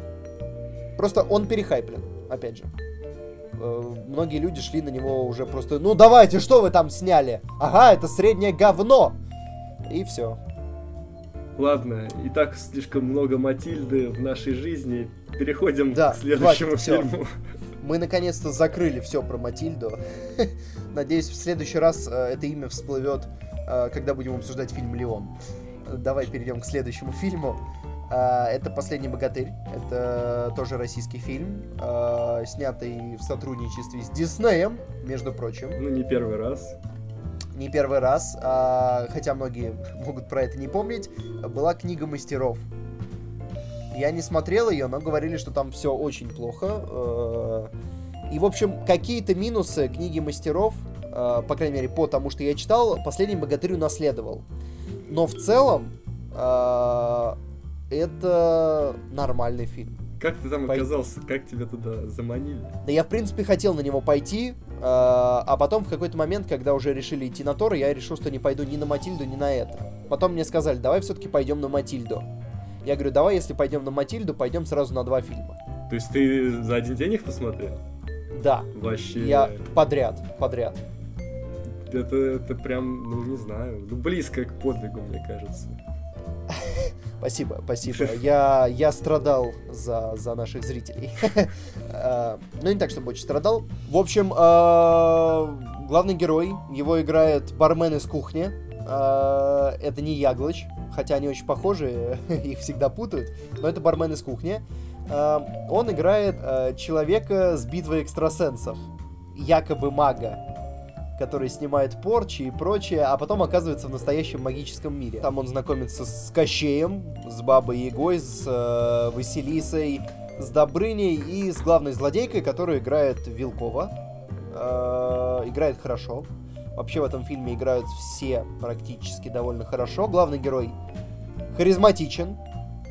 Просто он перехайплен, опять же. Э, многие люди шли на него уже просто, ну давайте, что вы там сняли? Ага, это среднее говно. И все. Ладно, и так слишком много Матильды в нашей жизни. Переходим да, к следующему хватит, фильму. Все. Мы наконец-то закрыли все про Матильду. Надеюсь, в следующий раз э, это имя всплывет, э, когда будем обсуждать фильм Леон. Давай перейдем к следующему фильму. Э, это Последний богатырь. Это тоже российский фильм, снятый в сотрудничестве с Диснеем, между прочим. Ну, не первый раз не первый раз, а, хотя многие могут про это не помнить, была книга мастеров. Я не смотрел ее, но говорили, что там все очень плохо. Э, и, в общем, какие-то минусы книги мастеров, э, по крайней мере, по тому, что я читал, последний богатырь унаследовал. Но в целом э, это нормальный фильм. Как ты там оказался? Как тебя туда заманили? Да я, в принципе, хотел на него пойти, а потом в какой-то момент, когда уже решили идти на Тор, я решил, что не пойду ни на Матильду, ни на это. Потом мне сказали, давай все-таки пойдем на Матильду. Я говорю, давай, если пойдем на Матильду, пойдем сразу на два фильма. То есть ты за один день их посмотрел? Да. Вообще. Я подряд, подряд. Это, это прям, ну не знаю, ну близко к подвигу, мне кажется. Спасибо, спасибо. Я, я страдал за, за наших зрителей. А, ну, не так, чтобы очень страдал. В общем, а, главный герой, его играет бармен из кухни. А, это не Яглыч, хотя они очень похожи, их всегда путают. Но это бармен из кухни. Он играет человека с битвой экстрасенсов. Якобы мага. Который снимает порчи и прочее, а потом оказывается в настоящем магическом мире. Там он знакомится с Кощеем, с Бабой Егой, с э, Василисой, с Добрыней и с главной злодейкой, которую играет Вилкова. Э, играет хорошо. Вообще в этом фильме играют все практически довольно хорошо. Главный герой харизматичен,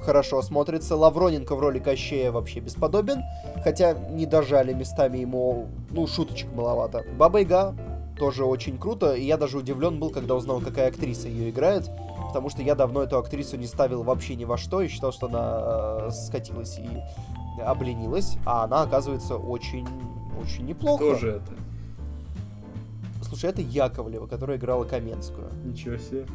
хорошо смотрится. Лавроненко в роли Кощея вообще бесподобен, хотя не дожали местами ему, ну, шуточек маловато. Баба Яга тоже очень круто, и я даже удивлен был, когда узнал, какая актриса ее играет, потому что я давно эту актрису не ставил вообще ни во что и считал, что она э, скатилась и обленилась, а она оказывается очень, очень неплохо. Кто же это? Слушай, это Яковлева, которая играла Каменскую. Ничего себе.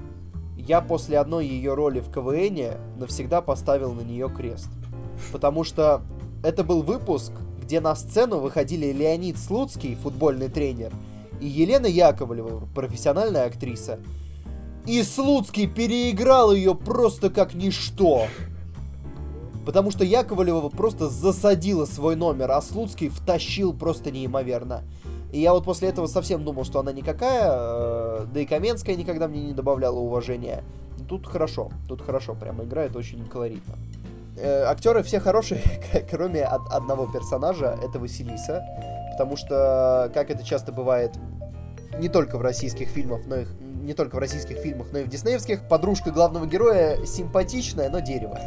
Я после одной ее роли в КВН навсегда поставил на нее крест. Потому что это был выпуск, где на сцену выходили Леонид Слуцкий, футбольный тренер, и Елена Яковлева, профессиональная актриса. И Слуцкий переиграл ее просто как ничто. Потому что Яковлева просто засадила свой номер, а Слуцкий втащил просто неимоверно. И я вот после этого совсем думал, что она никакая, э, да и Каменская никогда мне не добавляла уважения. Тут хорошо, тут хорошо, прямо играет очень колоритно. Э, актеры все хорошие, кроме одного персонажа, это Василиса. Потому что, как это часто бывает, не только в российских фильмах, но и не только в российских фильмах, но и в диснеевских, подружка главного героя симпатичная, но дерево.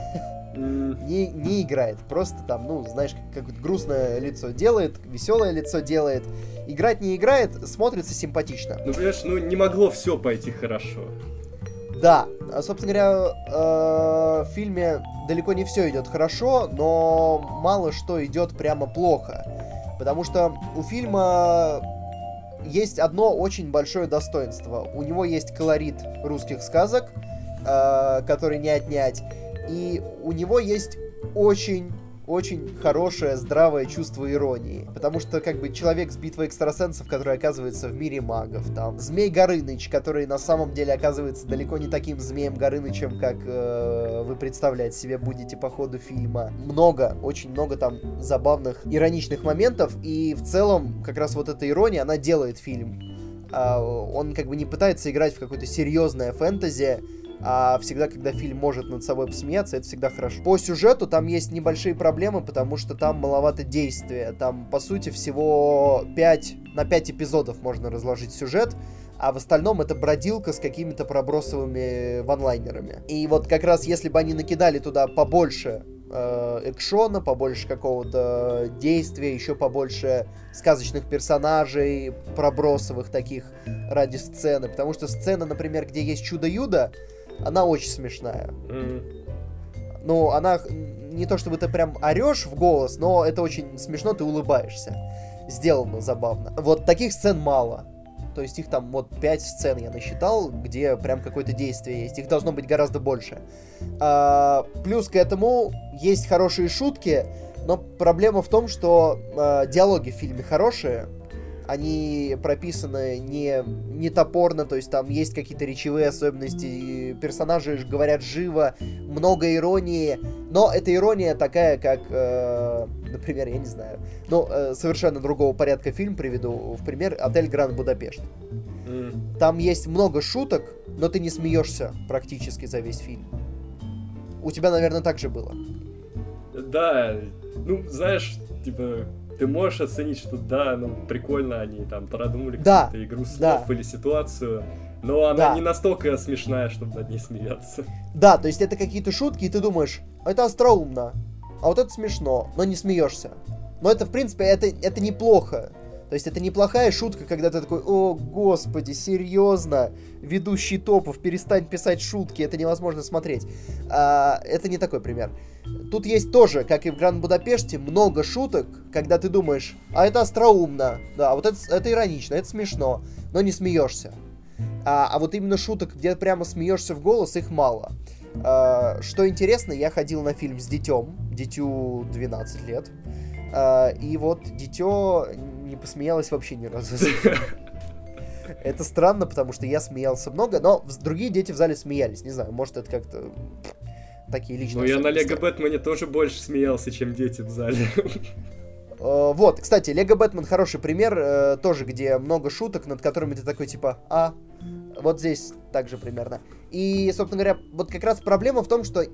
Не, не играет. Просто там, ну, знаешь, как, как грустное лицо делает, веселое лицо делает. Играть не играет, смотрится симпатично. Ну, понимаешь, ну не могло все пойти хорошо. Да, а, собственно говоря, э, в фильме далеко не все идет хорошо, но мало что идет прямо плохо. Потому что у фильма есть одно очень большое достоинство. У него есть колорит русских сказок, э, который не отнять. И у него есть очень очень хорошее, здравое чувство иронии. Потому что, как бы, человек с битвой экстрасенсов, который оказывается в мире магов, там, Змей Горыныч, который на самом деле оказывается далеко не таким Змеем Горынычем, как э, вы представлять себе будете по ходу фильма. Много, очень много там забавных, ироничных моментов, и в целом, как раз вот эта ирония, она делает фильм. Э, он как бы не пытается играть в какое-то серьезное фэнтези, а всегда, когда фильм может над собой посмеяться, это всегда хорошо. По сюжету там есть небольшие проблемы, потому что там маловато действия. Там, по сути, всего 5, на 5 эпизодов можно разложить сюжет, а в остальном это бродилка с какими-то пробросовыми ванлайнерами. И вот как раз если бы они накидали туда побольше э, экшона, побольше какого-то действия, еще побольше сказочных персонажей, пробросовых таких ради сцены. Потому что сцена, например, где есть Чудо-Юдо, она очень смешная. Mm. Ну, она не то чтобы ты прям орешь в голос, но это очень смешно, ты улыбаешься. Сделано забавно. Вот таких сцен мало. То есть их там вот 5 сцен я насчитал, где прям какое-то действие есть. Их должно быть гораздо больше. А, плюс к этому есть хорошие шутки, но проблема в том, что а, диалоги в фильме хорошие, они прописаны не, не топорно, то есть там есть какие-то речевые особенности, персонажи говорят живо, много иронии, но эта ирония такая, как, э, например, я не знаю, ну, э, совершенно другого порядка фильм приведу в пример, «Отель Гранд Будапешт». Mm. Там есть много шуток, но ты не смеешься практически за весь фильм. У тебя, наверное, так же было. Да, ну, знаешь, типа, ты можешь оценить, что да, ну прикольно они там продумали да, какую-то игру слов да. или ситуацию, но она да. не настолько смешная, чтобы над ней смеяться. Да, то есть это какие-то шутки, и ты думаешь, это остроумно, а вот это смешно, но не смеешься. Но это, в принципе, это, это неплохо. То есть это неплохая шутка, когда ты такой, о, господи, серьезно, ведущий топов, перестань писать шутки, это невозможно смотреть. А, это не такой пример. Тут есть тоже, как и в Гранд Будапеште, много шуток, когда ты думаешь, а это остроумно, да, вот это, это иронично, это смешно, но не смеешься. А, а вот именно шуток, где прямо смеешься в голос, их мало. А, что интересно, я ходил на фильм с детем, дитю 12 лет. А, и вот дитё не посмеялось вообще ни разу. Это странно, потому что я смеялся много, но другие дети в зале смеялись. Не знаю, может это как-то такие личные... Ну, я на Лего Бэтмене тоже больше смеялся, чем дети в зале. Э, вот, кстати, Лего Бэтмен хороший пример, э, тоже, где много шуток, над которыми ты такой, типа, а, вот здесь также примерно. И, собственно говоря, вот как раз проблема в том, что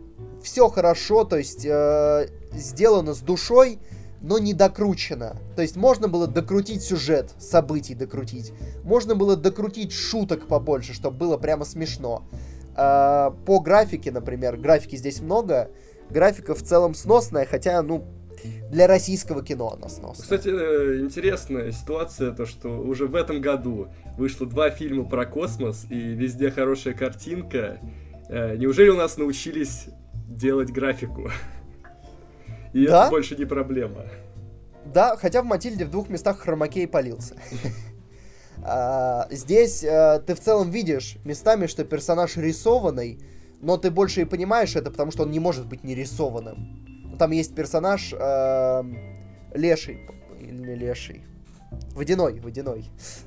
все хорошо, то есть э, сделано с душой, но не докручено. То есть можно было докрутить сюжет, событий докрутить. Можно было докрутить шуток побольше, чтобы было прямо смешно. Э, по графике, например, графики здесь много. Графика в целом сносная, хотя, ну, для российского кино она сносная. Кстати, э, интересная ситуация, то что уже в этом году вышло два фильма про космос, и везде хорошая картинка. Э, неужели у нас научились делать графику? И да? это больше не проблема. Да, хотя в Матильде в двух местах хромакей полился. А, здесь э, ты в целом видишь местами, что персонаж рисованный, но ты больше и понимаешь это, потому что он не может быть нерисованным там есть персонаж э, Леший, или Леший, Водяной, Водяной.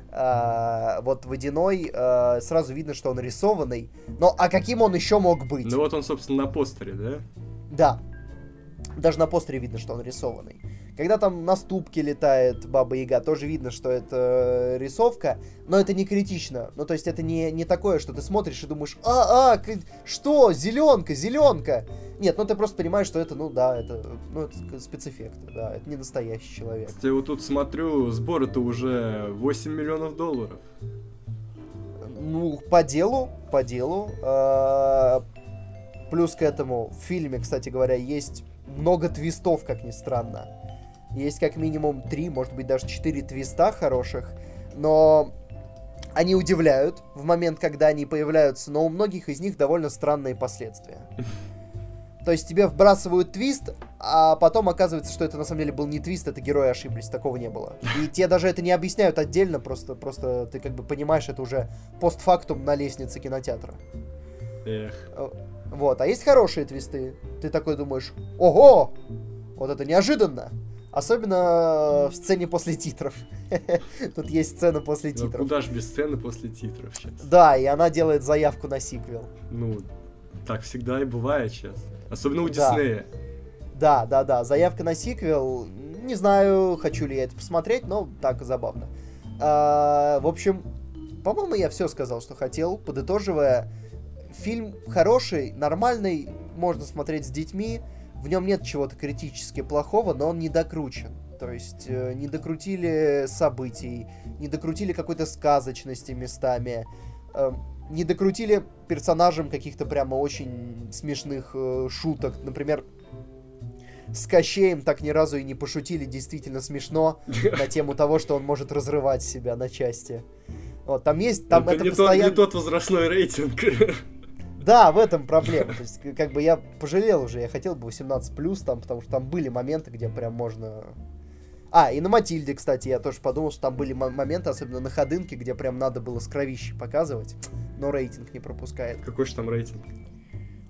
А, вот Водяной, а, сразу видно, что он рисованный. Но а каким он еще мог быть? Ну вот он, собственно, на постере, да? Да. Даже на постере видно, что он рисованный. Когда там на ступке летает Баба Яга, тоже видно, что это э, рисовка, но это не критично. Ну, то есть это не, не такое, что ты смотришь и думаешь, а, а, что, зеленка, зеленка. Нет, ну ты просто понимаешь, что это, ну да, это, ну, это спецэффекты, да, это не настоящий человек. Я вот тут смотрю, сбор это уже 8 миллионов долларов. Ну, по делу, по делу. А, плюс к этому в фильме, кстати говоря, есть много твистов, как ни странно. Есть как минимум три, может быть даже четыре твиста хороших, но они удивляют в момент, когда они появляются, но у многих из них довольно странные последствия. То есть тебе вбрасывают твист, а потом оказывается, что это на самом деле был не твист, это герои ошиблись, такого не было. И тебе даже это не объясняют отдельно, просто, просто ты как бы понимаешь это уже постфактум на лестнице кинотеатра. Эх. Э, вот, а есть хорошие твисты. Ты такой думаешь, ого, вот это неожиданно. Особенно в сцене после титров. Тут есть сцена после ну, титров. Ну, куда же без сцены после титров сейчас? Да, и она делает заявку на сиквел. Ну, так всегда и бывает сейчас. Особенно у Диснея. Да, да, да. Заявка на сиквел. Не знаю, хочу ли я это посмотреть, но так забавно. А, в общем, по-моему, я все сказал, что хотел. Подытоживая, фильм хороший, нормальный, можно смотреть с детьми в нем нет чего-то критически плохого, но он не докручен. То есть э, не докрутили событий, не докрутили какой-то сказочности местами, э, не докрутили персонажам каких-то прямо очень смешных э, шуток. Например, с Кощеем так ни разу и не пошутили действительно смешно на тему того, что он может разрывать себя на части. Вот, там есть... Там это, это не, постоянно... тот, не тот возрастной рейтинг. Да, в этом проблема. То есть, как бы я пожалел уже, я хотел бы 18 плюс там, потому что там были моменты, где прям можно. А, и на Матильде, кстати, я тоже подумал, что там были моменты, особенно на ходынке, где прям надо было с кровищей показывать, но рейтинг не пропускает. Какой же там рейтинг?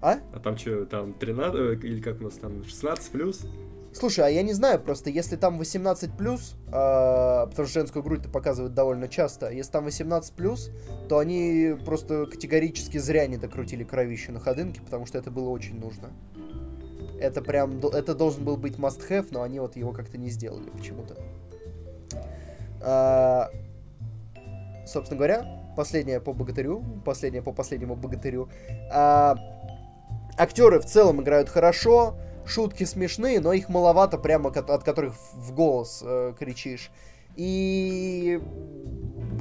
А? А там что, там 13, э, или как у нас там, 16 плюс? Слушай, а я не знаю, просто если там 18 плюс, э, потому что женскую грудь-то показывают довольно часто, если там 18 плюс, то они просто категорически зря не докрутили кровище на ходынке, потому что это было очень нужно. Это прям, это должен был быть must-have, но они вот его как-то не сделали почему-то. А, собственно говоря, последнее по богатырю, последнее по последнему богатырю. А, актеры в целом играют хорошо, шутки смешные, но их маловато, прямо от которых в голос э, кричишь. И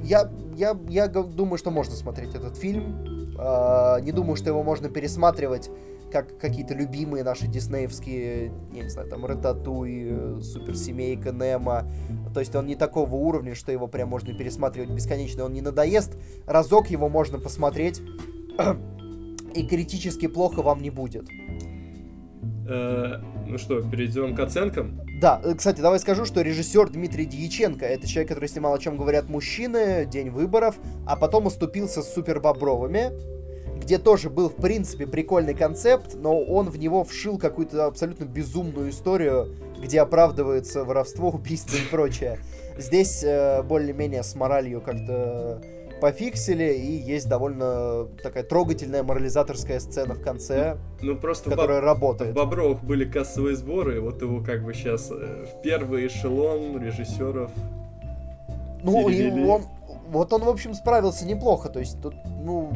я, я, я думаю, что можно смотреть этот фильм. Э, не думаю, что его можно пересматривать как какие-то любимые наши диснеевские, я не знаю, там, Рататуй, Суперсемейка, Немо. То есть он не такого уровня, что его прям можно пересматривать бесконечно, он не надоест. Разок его можно посмотреть, и критически плохо вам не будет. Э, ну что, перейдем к оценкам? Да, э, кстати, давай скажу, что режиссер Дмитрий Дьяченко, это человек, который снимал «О чем говорят мужчины», «День выборов», а потом уступился с «Супер Бобровыми», где тоже был, в принципе, прикольный концепт, но он в него вшил какую-то абсолютно безумную историю, где оправдывается воровство, убийство и прочее. Здесь э, более-менее с моралью как-то пофиксили, и есть довольно такая трогательная морализаторская сцена в конце, Ну просто в, которая Боб- в работает. Бобровых были кассовые сборы, и вот его как бы сейчас в первый эшелон режиссеров. Ну, и он, вот он, в общем, справился неплохо, то есть тут, ну,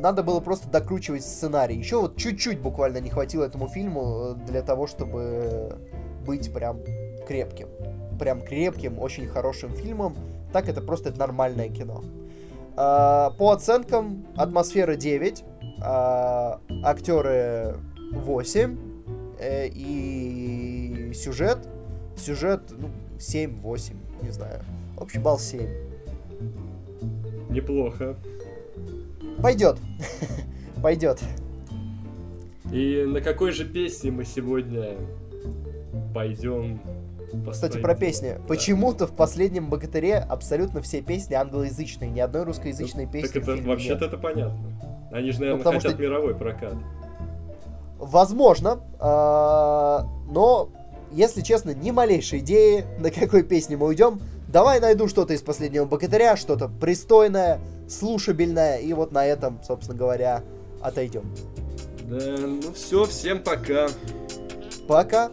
надо было просто докручивать сценарий. Еще вот чуть-чуть буквально не хватило этому фильму э, для того, чтобы быть прям крепким. Прям крепким, очень хорошим фильмом. Так это просто нормальное кино. А, По оценкам, атмосфера 9, а, актеры 8 э, и сюжет, сюжет, ну, 7-8, не знаю. Общий балл 7. Неплохо. Пойдет. Пойдет. И на какой же песне мы сегодня пойдем? Кстати, про песни. Да. Почему-то в последнем богатыре абсолютно все песни англоязычные. Ни одной русскоязычной Ну, песни Так это вообще-то это понятно. Они же, наверное, потому хотят что- мировой прокат. Возможно, а, но, если честно, ни малейшей идеи, на какой песне мы уйдем. Давай найду что-то из последнего богатыря, что-то пристойное, слушабельное, и вот на этом, собственно говоря, отойдем. Да, ну все, всем пока. Пока.